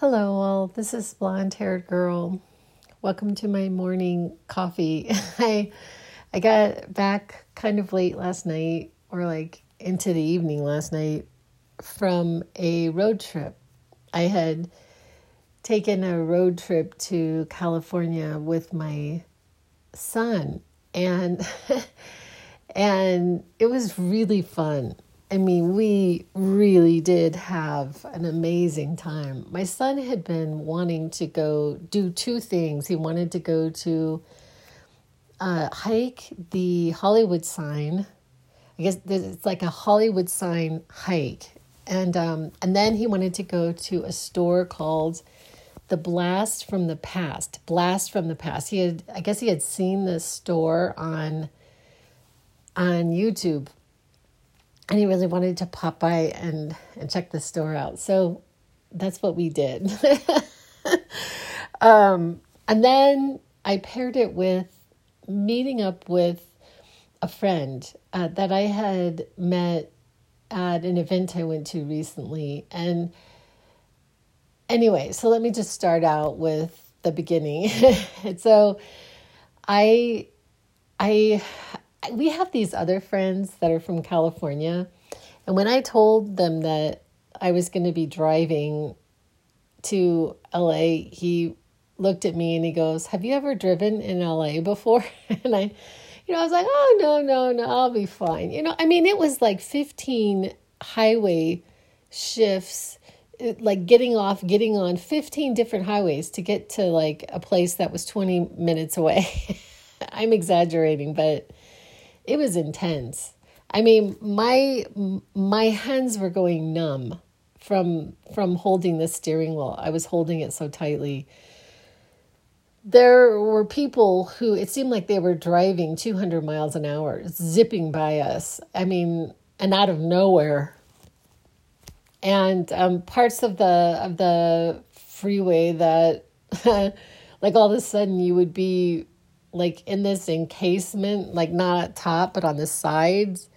Hello, all. This is blonde haired girl. Welcome to my morning coffee. I I got back kind of late last night, or like into the evening last night, from a road trip. I had taken a road trip to California with my son, and and it was really fun. I mean, we really did have an amazing time. My son had been wanting to go do two things. He wanted to go to uh, hike the Hollywood sign. I guess it's like a Hollywood sign hike, and um, and then he wanted to go to a store called the Blast from the Past. Blast from the Past. He had, I guess, he had seen this store on on YouTube and he really wanted to pop by and, and check the store out. So that's what we did. um, and then I paired it with meeting up with a friend uh, that I had met at an event I went to recently. And anyway, so let me just start out with the beginning. so I I we have these other friends that are from California. And when I told them that I was going to be driving to LA, he looked at me and he goes, Have you ever driven in LA before? and I, you know, I was like, Oh, no, no, no, I'll be fine. You know, I mean, it was like 15 highway shifts, like getting off, getting on 15 different highways to get to like a place that was 20 minutes away. I'm exaggerating, but it was intense. I mean, my my hands were going numb from from holding the steering wheel. I was holding it so tightly. There were people who it seemed like they were driving 200 miles an hour, zipping by us. I mean, and out of nowhere. And um, parts of the of the freeway that, like all of a sudden, you would be like in this encasement, like not at top, but on the sides.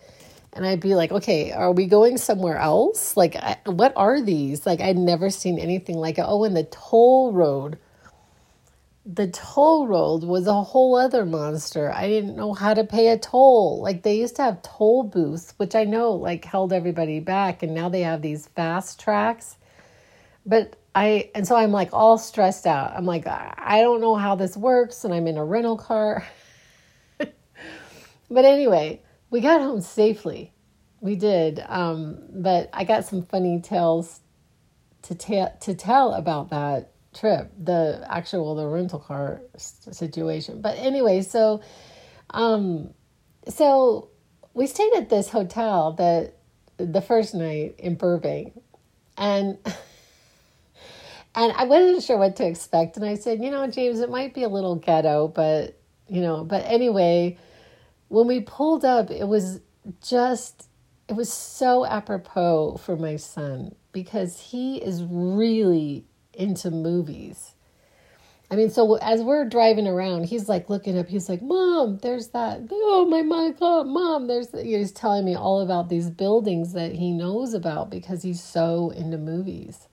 And I'd be like, okay, are we going somewhere else? Like, I, what are these? Like, I'd never seen anything like it. Oh, and the toll road. The toll road was a whole other monster. I didn't know how to pay a toll. Like, they used to have toll booths, which I know like held everybody back. And now they have these FasTraks. But I and so I'm like all stressed out. I'm like I don't know how this works and I'm in a rental car. but anyway, we got home safely. We did. Um, but I got some funny tales to ta- to tell about that trip, the actual the rental car situation. But anyway, so um so we stayed at this hotel that the first night in Burbank and and I wasn't sure what to expect. And I said, you know, James, it might be a little ghetto, but, you know, but anyway, when we pulled up, it was just, it was so apropos for my son because he is really into movies. I mean, so as we're driving around, he's like looking up. He's like, "Mom, there's that. Oh my my God, Mom, there's." He's telling me all about these buildings that he knows about because he's so into movies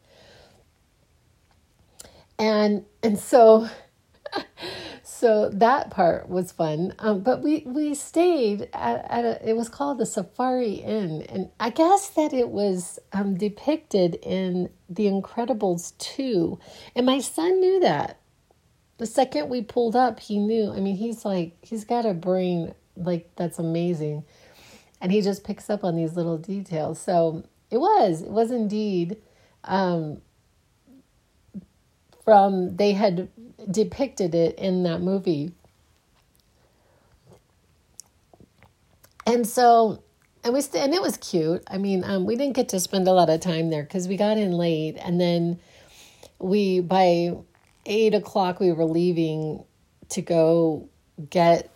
and and so so that part was fun. Um, but we we stayed at, at a, it was called the safari inn. And i guess that it was um, depicted in the incredibles 2 and my son knew that. The second we pulled up he knew. I mean he's like he's got a brain like that's amazing. And he just picks up on these little details. So it was it was indeed um, from they had depicted it in that movie. And so and we and it was cute. I mean, um, we didn't get to spend a lot of time there because we got in late, and then we by eight o'clock we were leaving to go get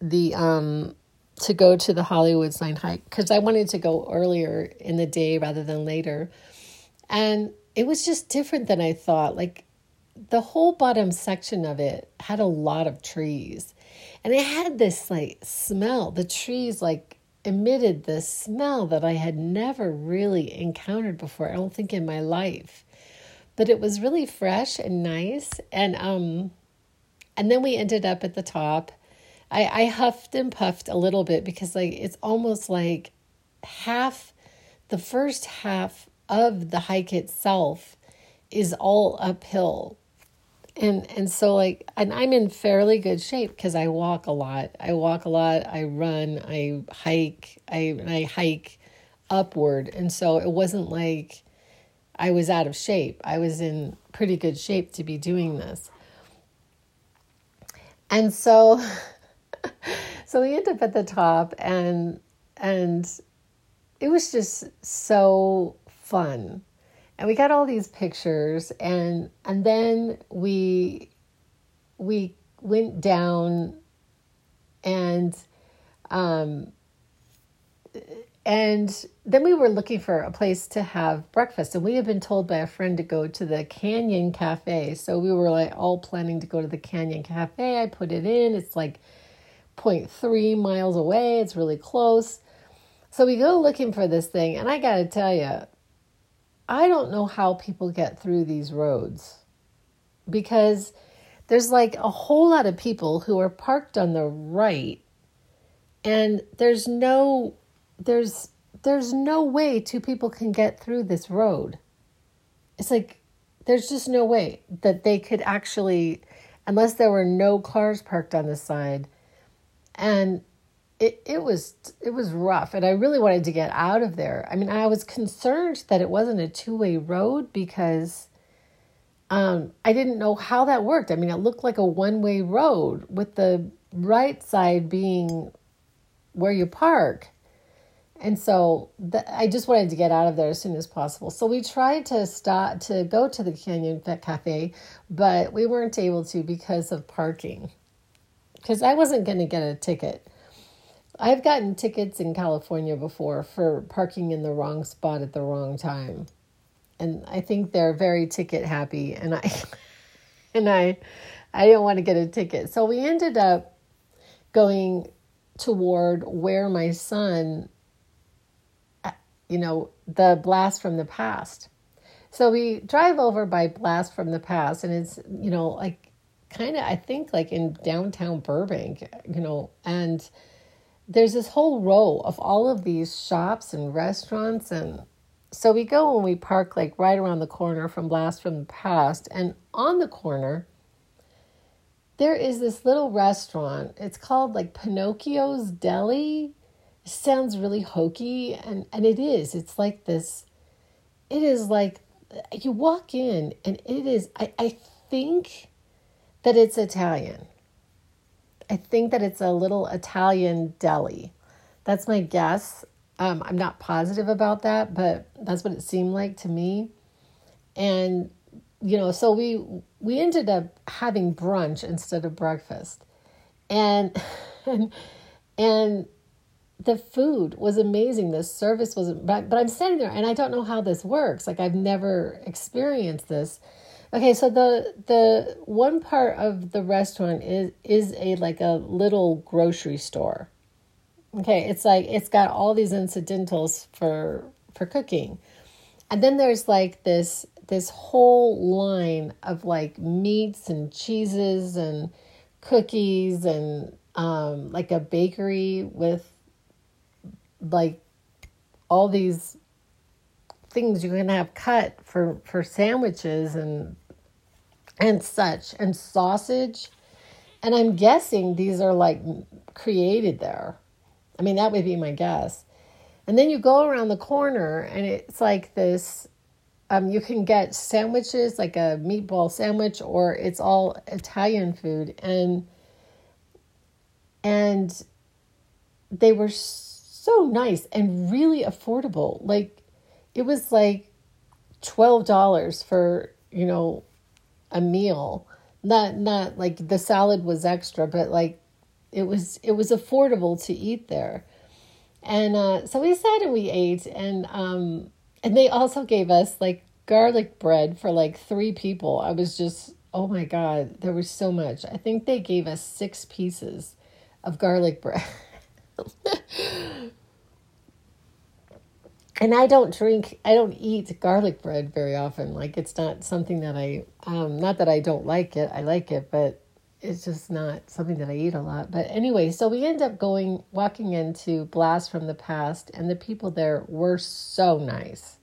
the um to go to the Hollywood sign hike because I wanted to go earlier in the day rather than later, and it was just different than I thought. Like the whole bottom section of it had a lot of trees. And it had this like smell. The trees like emitted this smell that I had never really encountered before. I don't think in my life. but it was really fresh and nice. And um, and then we ended up at the top. I, I huffed and puffed a little bit because like it's almost like half the first half of the hike itself is all uphill and and so like and i'm in fairly good shape because i walk a lot. I walk a lot. I run. I hike. I i hike upward. And so it wasn't like i was out of shape. I was in pretty good shape to be doing this. And so so we end up at the top and and it was just so fun and we got all these pictures and and then we we went down and um and then we were looking for a place to have breakfast. And we had been told by a friend to go to the canyon cafe. So we were like all planning to go to the canyon cafe. I put it in. It's like 0.3 miles away. It's really close. So we go looking for this thing. And i gotta tell you I don't know how people get through these roads because there's like a whole lot of people who are parked on the right and there's no there's there's no way two people can get through this road. It's like there's just no way that they could actually unless there were no cars parked on the side. And it, it was it was rough and I really wanted to get out of there. I mean, I was concerned that it wasn't a two-way road because um, I didn't know how that worked. I mean, it looked like a one-way road with the right side being where you park. And so the, I just wanted to get out of there as soon as possible. So we tried to stop to go to the Canyon Cafe, but we weren't able to because of parking. Because I wasn't going to get a ticket. I've gotten tickets in California before for parking in the wrong spot at the wrong time. And I think they're very ticket happy and I and I I didn't want to get a ticket. So we ended up going toward where my son uh, you know, the blast from the past. So we drive over by Blast from the Past, and it's, you know, like kind of, I think, like in downtown Burbank, you know, and there's this whole row of all of these shops and restaurants and so we go and we park like right around the corner from blast from the past and on the corner there is this little restaurant. It's called like pinocchio's deli. It sounds really hokey and and it is. It's like this it is like you walk in and it is i, I think that it's italian I think that it's a little Italian deli. That's my guess. Um, I'm not positive about that, but that's what it seemed like to me. And you know, so we we ended up having brunch instead of breakfast, and and and the food was amazing. The service was, but, but I'm sitting there and I don't know how this works. Like I've never experienced this. Okay, so the the one part of the restaurant is is a like a little grocery store. Okay, it's like it's got all these incidentals for for cooking. And then there's like this this whole line of like meats and cheeses and cookies and um, like a bakery with like all these things you can have cut for for sandwiches and and such and sausage. And i'm guessing these are like created there. I mean that would be my guess. And then you go around the corner and it's like this um, you can get sandwiches like a meatball sandwich or it's all italian food. And and they were so nice and really affordable. Like it was like $12 for, you know, a meal. Not not like the salad was extra, but like it was it was affordable to eat there. And uh, so we sat and we ate and um and they also gave us like garlic bread for like three people. I was just oh my god, there was so much. I think they gave us six pieces of garlic bread. and I don't drink, I don't eat garlic bread very often. Like it's not something that I, um, not that I don't like it, I like it, but it's just not something that I eat a lot. But anyway, so we end up going, walking into Blast from the Past, and the people there were so nice.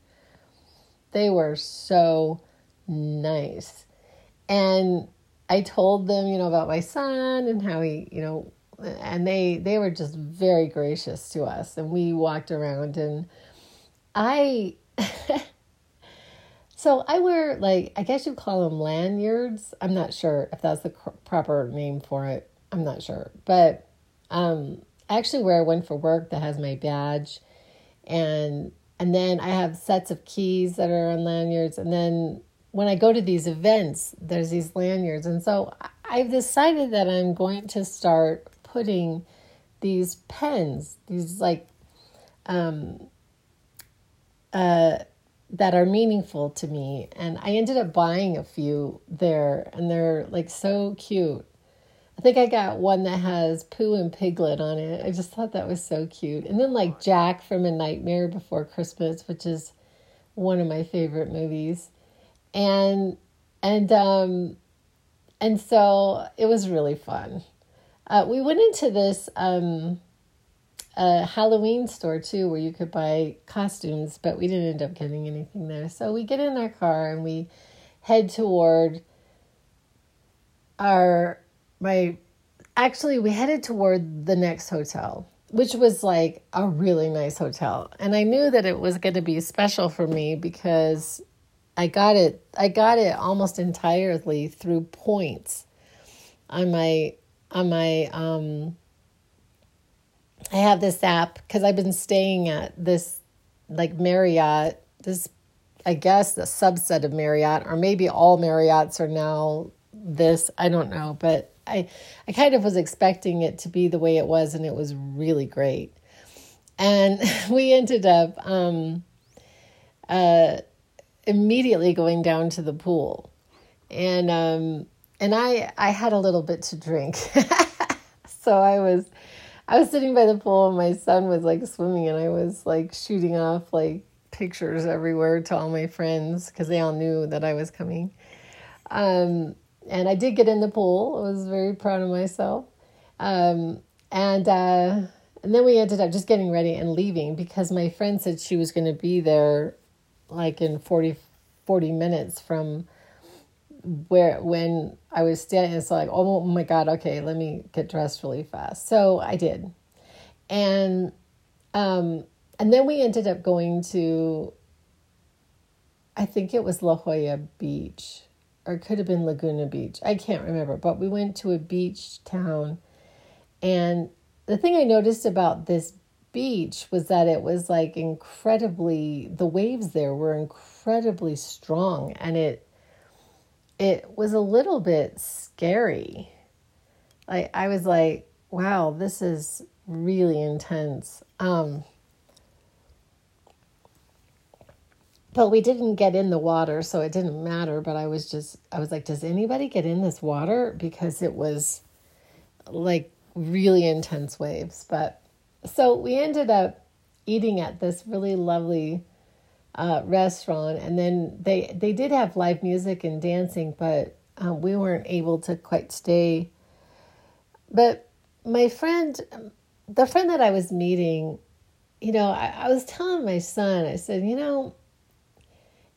They were so nice. And I told them, you know, about my son and how he, you know, and they they were just very gracious to us and we walked around and I so I wear like I guess you call them lanyards. I'm not sure if that's the proper name for it. I'm not sure, but um, I actually wear one for work that has my badge, and and then I have sets of keys that are on lanyards, and then when I go to these events, there's these lanyards, and so I've decided that I'm going to start putting these pens, these like um, that are meaningful to me. And I ended up buying a few there, and they're like so cute. I think I got one that has Pooh and Piglet on it. I just thought that was so cute. And then like Jack from A Nightmare Before Christmas, which is one of my favorite movies. And and um and so it was really fun. Uh, we went into this um a Halloween store too where you could buy costumes, but we didn't end up getting anything there. So we get in our car and we head toward our my actually we headed toward the next hotel, which was like a really nice hotel. And I knew that it was going to be special for me because I got it I got it almost entirely through points on my on my um I have this app because I've been staying at this like Marriott, this I guess the subset of Marriott, or maybe all Marriotts are now this. I don't know, but I I kind of was expecting it to be the way it was, and it was really great. And we ended up um, uh, immediately going down to the pool, and um, and I I had a little bit to drink, so I was I was sitting by the pool and my son was like swimming and I was like shooting off like pictures everywhere to all my friends because they all knew that I was coming. Um, and I did get in the pool. I was very proud of myself. Um, and uh, and then we ended up just getting ready and leaving because my friend said she was going to be there like in 40, 40 minutes from where when I was standing, it's like, oh my God, okay, let me get dressed really fast. So I did. And um, and then we ended up going to I think it was La Jolla Beach, or it could have been Laguna Beach. I can't remember, but we went to a beach town. And the thing I noticed about this beach was that it was like incredibly, the waves there were incredibly strong and it it was a little bit scary. Like I was like, wow, this is really intense. Um, but we didn't get in the water, so it didn't matter. But I was just, I was like, does anybody get in this water? Because it was like really intense waves. But so we ended up eating at this really lovely uh, restaurant, and then they they did have live music and dancing, but um, we weren't able to quite stay. But my friend, the friend that I was meeting, you know, I, I was telling my son, I said, you know,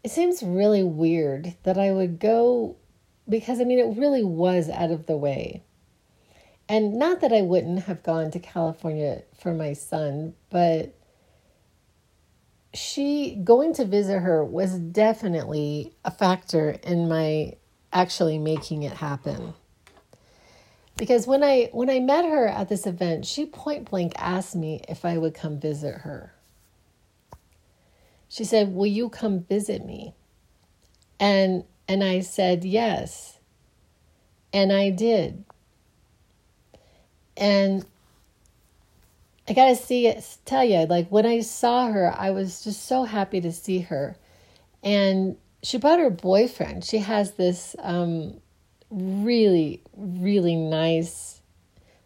it seems really weird that I would go because I mean, it really was out of the way. And not that I wouldn't have gone to California for my son, but she going to visit her was definitely a factor in my actually making it happen. Because when i when i met her at this event she point blank asked me if i would come visit her. She said will you come visit me? And and i said yes. And i did. And I gotta see it, tell you, like when I saw her, I was just so happy to see her. And she brought her boyfriend. She has this um, really, really nice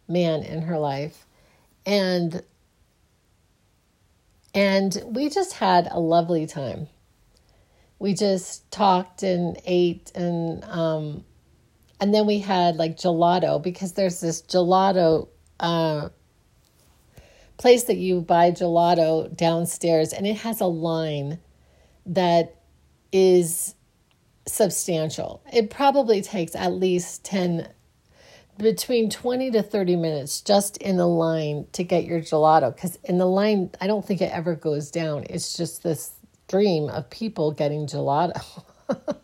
man in her life. And And we just had a lovely time. We just talked and ate and um and then we had like gelato because there's this gelato uh place that you buy gelato downstairs and it has a line that is substantial. It probably takes at least 10 between 20 to 30 minutes just in the line to get your gelato because in the line I don't think it ever goes down. It's just this dream of people getting gelato.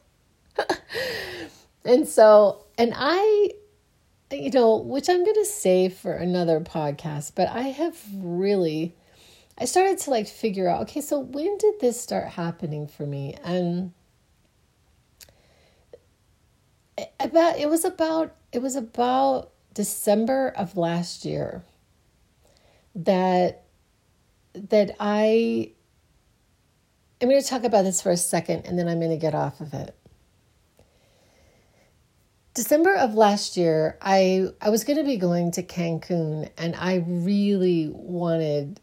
and so and I you know, which I'm going to save for another podcast, but I have really I started to like figure out okay, so when did this start happening for me? And about it was about it was about December of last year that that I I'm going to talk about this for a second and then I'm going to get off of it. December of last year, I I was going to be going to Cancun and I really wanted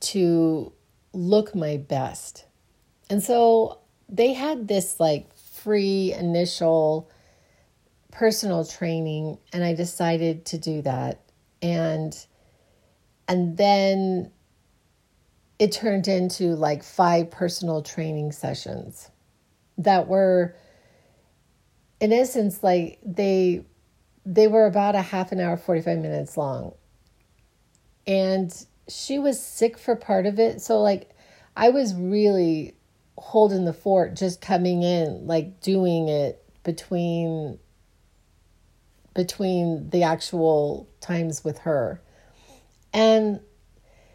to look my best. And so they had this like free initial personal training and I decided to do that. And and then it turned into like five personal training sessions that were in essence like they they were about a half an hour 45 minutes long and she was sick for part of it so like i was really holding the fort just coming in like doing it between between the actual times with her. And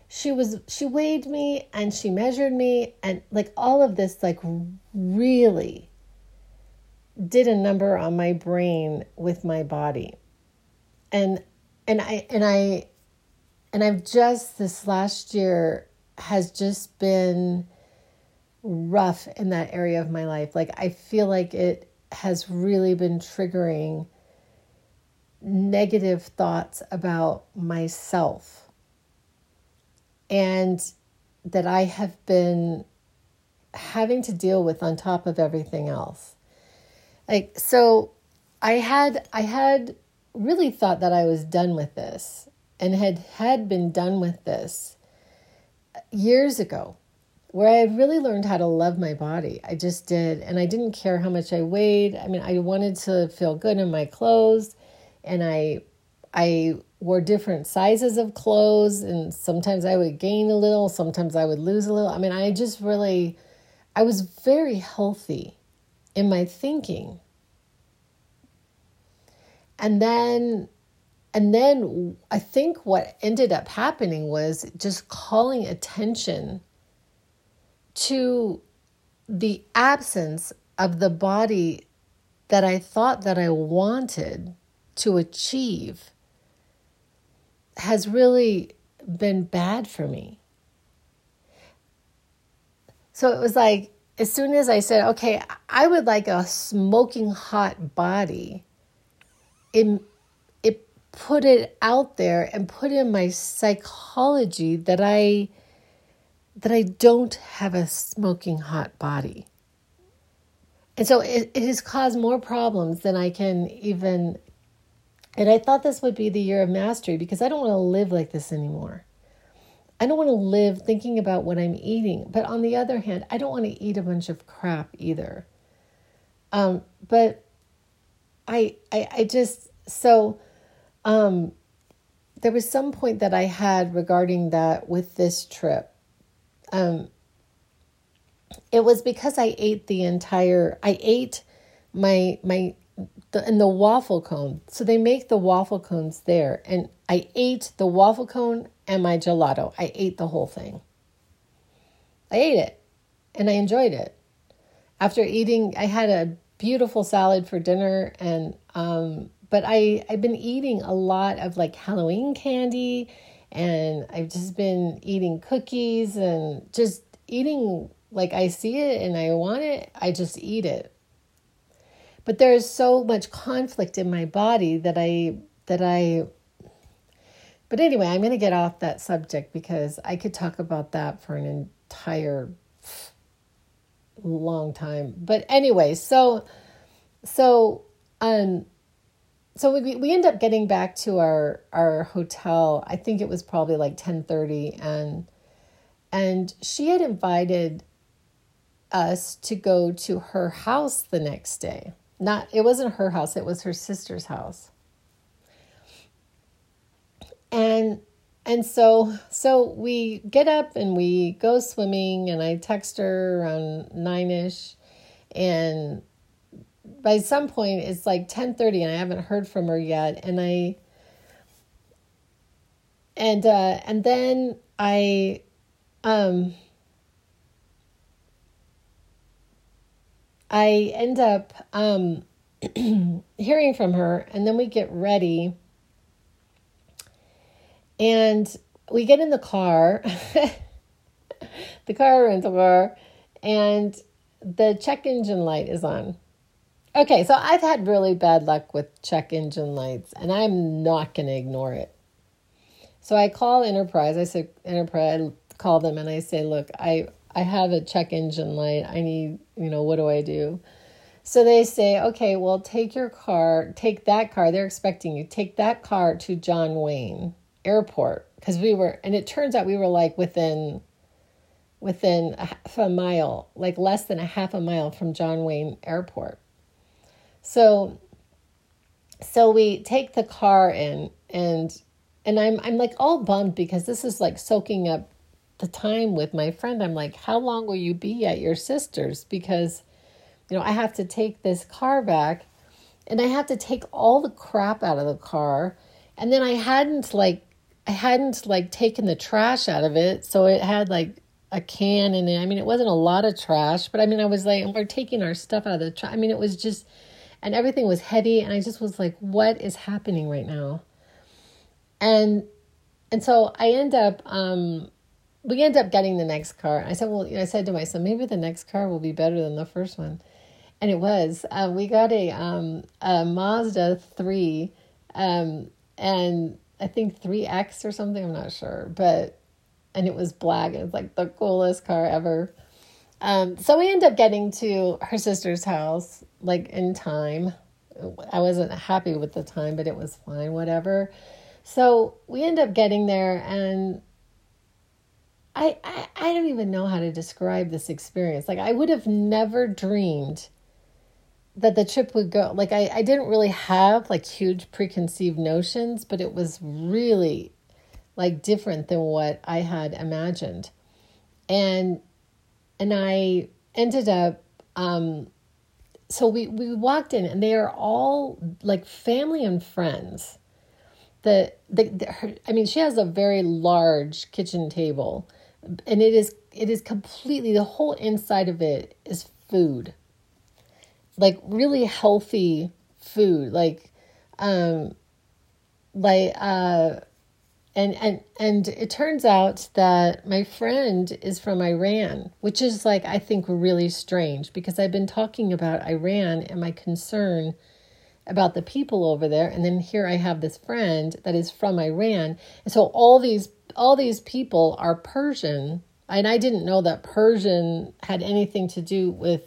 she was she weighed me and she measured me and like all of this like really did a number on my brain with my body. And and I and I and I've just this last year has just been rough in that area of my life. Like I feel like it has really been triggering negative thoughts about myself and that I have been having to deal with on top of everything else. Like so I had I had really thought that I was done with this and had had been done with this years ago where I had really learned how to love my body. I just did and I didn't care how much I weighed. I mean, I wanted to feel good in my clothes and I I wore different sizes of clothes and sometimes I would gain a little, sometimes I would lose a little. I mean, I just really I was very healthy in my thinking. And then and then I think what ended up happening was just calling attention to the absence of the body that I thought that I wanted to achieve has really been bad for me. So it was like, as soon as I said, okay, I would like a smoking hot body, it, it put it out there and put in my psychology that I that I don't have a smoking hot body. And so it, it has caused more problems than I can even and I thought this would be the year of mastery because I don't want to live like this anymore. I don't want to live thinking about what I'm eating. But on the other hand, I don't want to eat a bunch of crap either. Um, but I, I, I just, so um, there was some point that I had regarding that with this trip. Um, it was because I ate the entire, I ate my, my the and the waffle cone. So they make the waffle cones there, and I ate the waffle cone and my gelato. I ate the whole thing. I ate it, and I enjoyed it. After eating, I had a beautiful salad for dinner, and um, but I I've been eating a lot of like Halloween candy, and I've just been eating cookies and just eating like I see it and I want it. I just eat it but there is so much conflict in my body that I that I But anyway, I'm going to get off that subject because I could talk about that for an entire long time. But anyway, so so um so we we end up getting back to our our hotel. I think it was probably like 10:30 and and she had invited us to go to her house the next day. Not it wasn't her house, it was her sister's house. And and so so we get up and we go swimming and I text her around 9ish and by some point it's like 10:30 and I haven't heard from her yet. And I and uh and then I um I end up um hearing from her and then we get ready and we get in the car the car rental car and the check engine light is on Okay, so I've had really bad luck with check engine lights, and I'm not going to ignore it. So I call Enterprise. I said Enterprise. I call them and I say, "Look, I I have a check engine light. I need, you know, what do I do?" So they say, "Okay, well, take your car. Take that car. They're expecting you. Take that car to John Wayne Airport because we were, and it turns out we were like within." Within a half a mile, like less than a half a mile from John Wayne Airport. So so we take the car in and and I'm I'm like all bummed because this is like soaking up the time with my friend. I'm like, how long will you be at your sister's? Because, you know, I have to take this car back and I have to take all the crap out of the car. And then I hadn't like I hadn't like taken the trash out of it. So it had like a can in it. I mean, it wasn't a lot of trash, but I mean, I was like, we're taking our stuff out of the trash. I mean, it was just and everything was heavy and I just was like what is happening right now and and so I end up um we end up getting the next car I said well I said to myself maybe the next car will be better than the first one and it was uh, we got a um a Mazda 3 um and I think 3X or something I'm not sure but and it was black and it's like the coolest car ever um, so we end up getting to her sister's house like in time. I wasn't happy with the time, but it was fine, whatever. So we end up getting there, and I, I I don't even know how to describe this experience. Like I would have never dreamed that the trip would go. Like I I didn't really have like huge preconceived notions, but it was really like different than what I had imagined, and and I ended up um, so we we walked in and they are all like family and friends the, the, the her, i mean she has a very large kitchen table and it is it is completely the whole inside of it is food like really healthy food like um like uh and and and it turns out that my friend is from Iran, which is like I think really strange because I've been talking about Iran and my concern about the people over there and then here I have this friend that is from Iran. And so all these all these people are Persian and I didn't know that Persian had anything to do with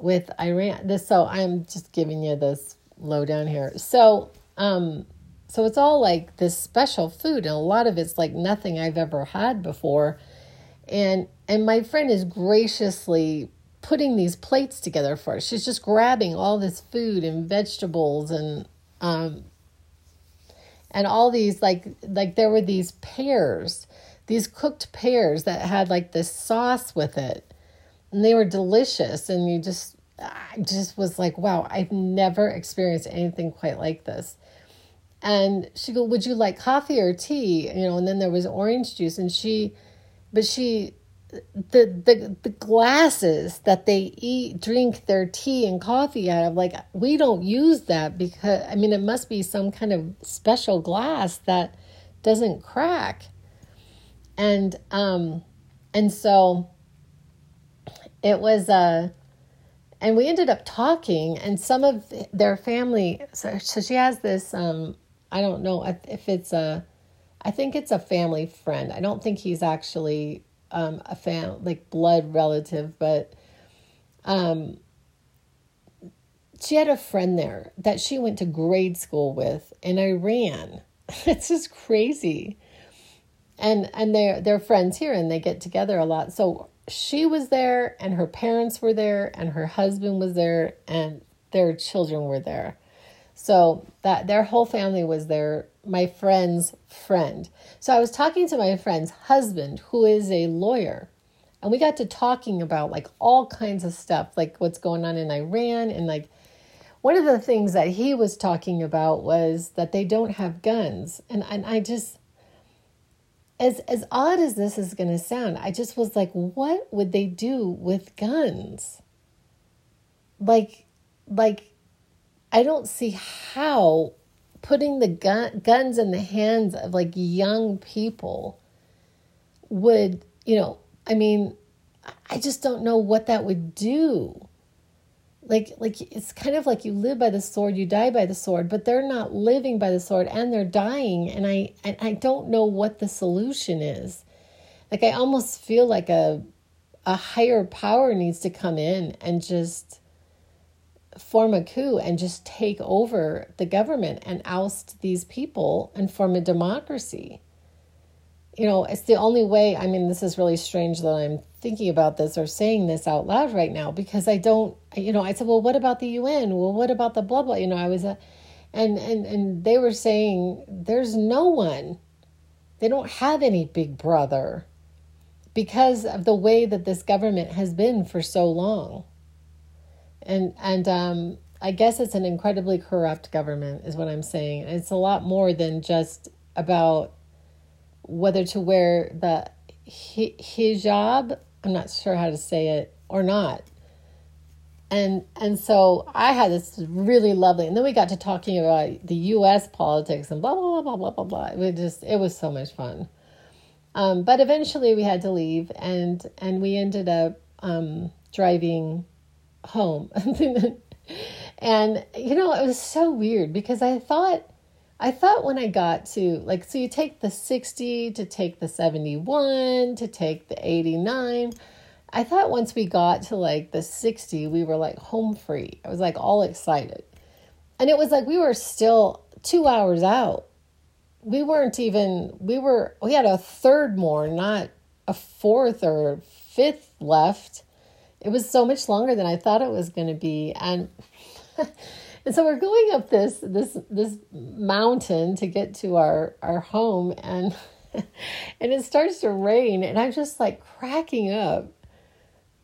with Iran. This so I'm just giving you this lowdown here. So um so it's all like this special food, and a lot of it's like nothing I've ever had before. And and my friend is graciously putting these plates together for us. She's just grabbing all this food and vegetables and um and all these like like there were these pears, these cooked pears that had like this sauce with it. And they were delicious and you just I just was like, wow, I've never experienced anything quite like this. And she go, "Would you like coffee or tea?" You know, and then there was orange juice, and she, but she, the the the glasses that they eat drink their tea and coffee out of, like we don't use that because I mean it must be some kind of special glass that doesn't crack, and um, and so it was uh and we ended up talking and some of their family so, so she has this um I don't know if it's a I think it's a family friend. I don't think he's actually um, a fan, like blood relative, but um, she had a friend there that she went to grade school with in Iran. it's just crazy. And and they're they're friends here and they get together a lot. So she was there and her parents were there and her husband was there and their children were there. So that their whole family was there, my friend's friend. So I was talking to my friend's husband, who is a lawyer, and we got to talking about like all kinds of stuff, like what's going on in Iran and like one of the things that he was talking about was that they don't have guns. And and I just as as odd as this is going to sound, I just was like what would they do with guns? Like like I don't see how putting the gun, guns in the hands of like young people would, you know, I mean, I just don't know what that would do. Like like it's kind of like you live by the sword, you die by the sword, but they're not living by the sword and they're dying and I and I don't know what the solution is. Like I almost feel like a a higher power needs to come in and just form a coup and just take over the government and oust these people and form a democracy. You know, it's the only way. I mean, this is really strange that I'm thinking about this or saying this out loud right now because I don't, you know, I said, well, what about the UN? Well, what about the blah, blah? You know, I was, a, and, and, and they were saying there's no one, they don't have any big brother because of the way that this government has been for so long and and um, I guess it's an incredibly corrupt government, is what I'm saying. It's a lot more than just about whether to wear the hijab. I'm not sure how to say it or not. And and so I had this really lovely, and then we got to talking about the U.S. politics and blah blah blah blah blah blah blah. It just it was so much fun. Um, but eventually we had to leave, and and we ended up um, driving home. and you know, it was so weird because I thought I thought when I got to like so you take the 60 to take the 71 to take the 89. I thought once we got to like the 60, we were like home free. I was like all excited. And it was like we were still 2 hours out. We weren't even we were we had a third more, not a fourth or fifth left it was so much longer than I thought it was going to be. And and so we're going up this this this mountain to get to our our home and and it starts to rain and I'm just like cracking up.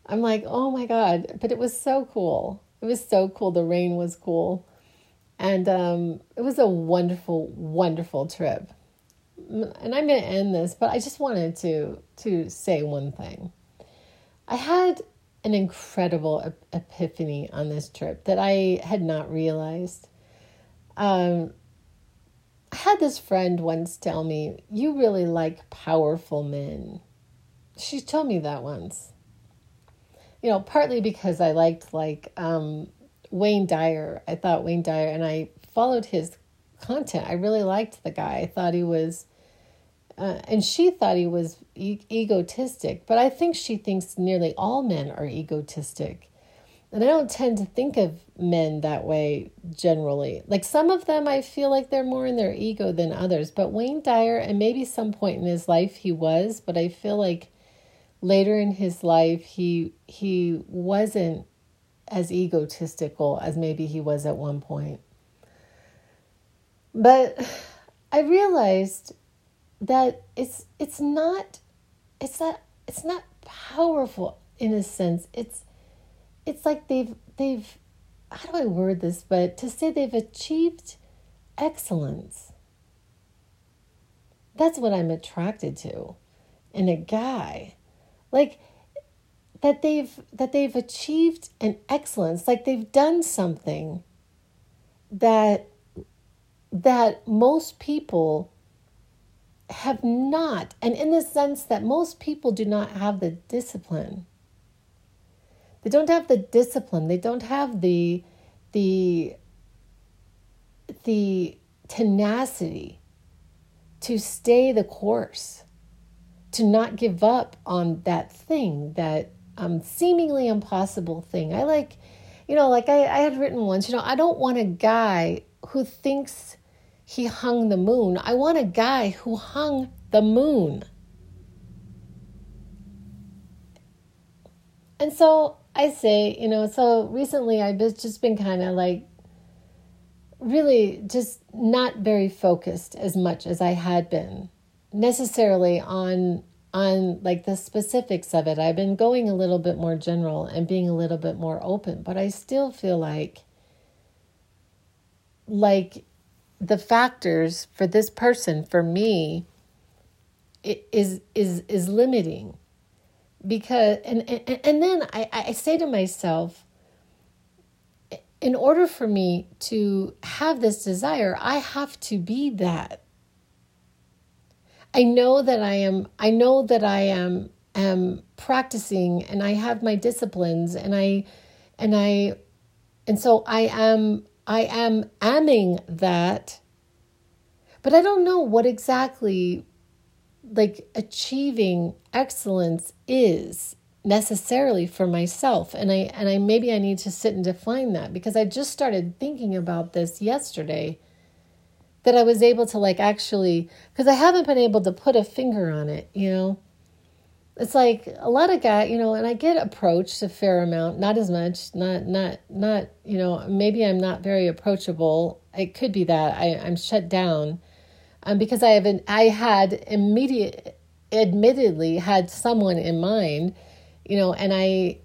I'm like, "Oh my god, but it was so cool. It was so cool. The rain was cool." And um, it was a wonderful, wonderful trip. And I'm going to end this, but I just wanted to to say one thing. I had an incredible epiphany on this trip that I had not realized. Um, I had this friend once tell me, You really like powerful men. She told me that once. You know, partly because I liked like um, Wayne Dyer. I thought Wayne Dyer, and I followed his content. I really liked the guy. I thought he was uh, and she thought he was e- egotistic, but I think she thinks nearly all men are egotistic. And I don't tend to think of men that way generally. Like some of them, I feel like they're more in their ego than others. But Wayne Dyer, and maybe some point in his life he was, but I feel like later in his life he he wasn't as egotistical as maybe he was at one point. But I realized that it's it's not it's not it's not powerful in a sense. It's it's like they've they've how do I word this? But to say they've achieved excellence. That's what I'm attracted to in a guy. Like that they've that they've achieved an excellence, like they've done something that that most people have not, and in the sense that most people do not have the discipline. They don't have the discipline. They don't have the the the tenacity to stay the course, to not give up on that thing, that um, seemingly impossible thing. I like, you know, like I, I had written once, you know, I don't want a guy who thinks he hung the moon. I want a guy who hung the moon. And so I say, you know, so recently I've just been kind of like really just not very focused as much as I had been necessarily on on like the specifics of it. I've been going a little bit more general and being a little bit more open, but I still feel like like the factors for this person for me is is is limiting. Because and and, and then I, I say to myself in order for me to have this desire i have to be that. I know that i am i know that i am am practicing and i have my disciplines and i and i and so i am i am amming that but i don't know what exactly like achieving excellence is necessarily for myself. And i and i maybe i need to sit and define that because i just started thinking about this yesterday that i was able to like actually because i haven't been able to put a finger on it you know it's like a lot of guys you know and i get approached a fair amount not as much not not not you know maybe i'm not very approachable it could be that I, i'm shut down um, because I have an, I had immediate, admittedly had someone in mind, you know, and I,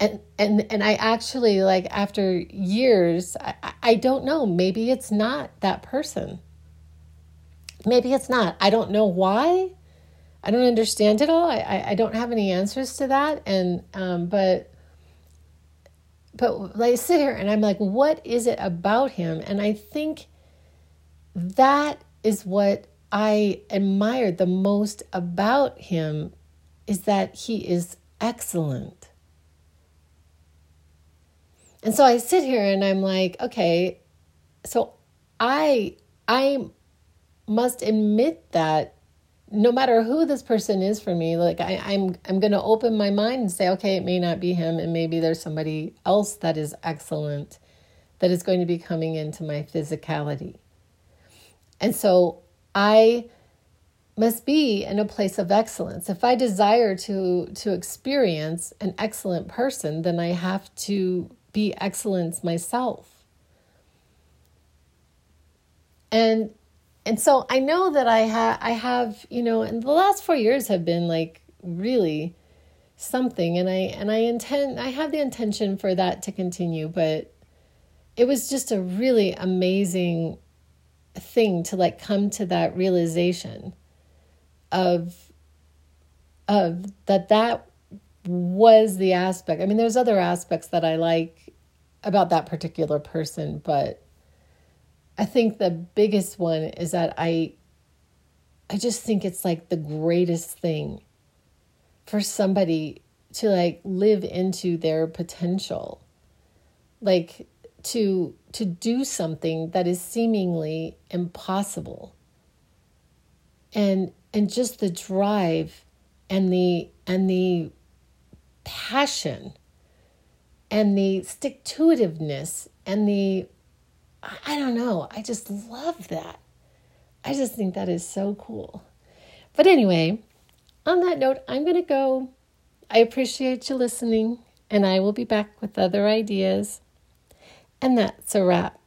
and and and I actually like after years, I, I don't know. Maybe it's not that person. Maybe it's not. I don't know why. I don't understand it all. I, I, I don't have any answers to that. And um, but but I sit here and I'm like, what is it about him? And I think that is what I admired the most about him is that he is excellent. And so I sit here and I'm like, okay, so I I must admit that no matter who this person is for me, like I, I'm I'm gonna open my mind and say, okay, it may not be him, and maybe there's somebody else that is excellent that is going to be coming into my physicality. And so I must be in a place of excellence. If I desire to to experience an excellent person, then I have to be excellence myself. And and so I know that I have I have, you know, and the last 4 years have been like really something and I and I intend I have the intention for that to continue, but it was just a really amazing thing to like come to that realization of of that that was the aspect. I mean there's other aspects that I like about that particular person, but I think the biggest one is that I I just think it's like the greatest thing for somebody to like live into their potential. Like to to do something that is seemingly impossible and and just the drive and the and the passion and the stick to itiveness and the I don't know, I just love that. I just think that is so cool. But anyway, on that note, I'm going to go. I appreciate you listening, and I will be back with other ideas. And that's a wrap.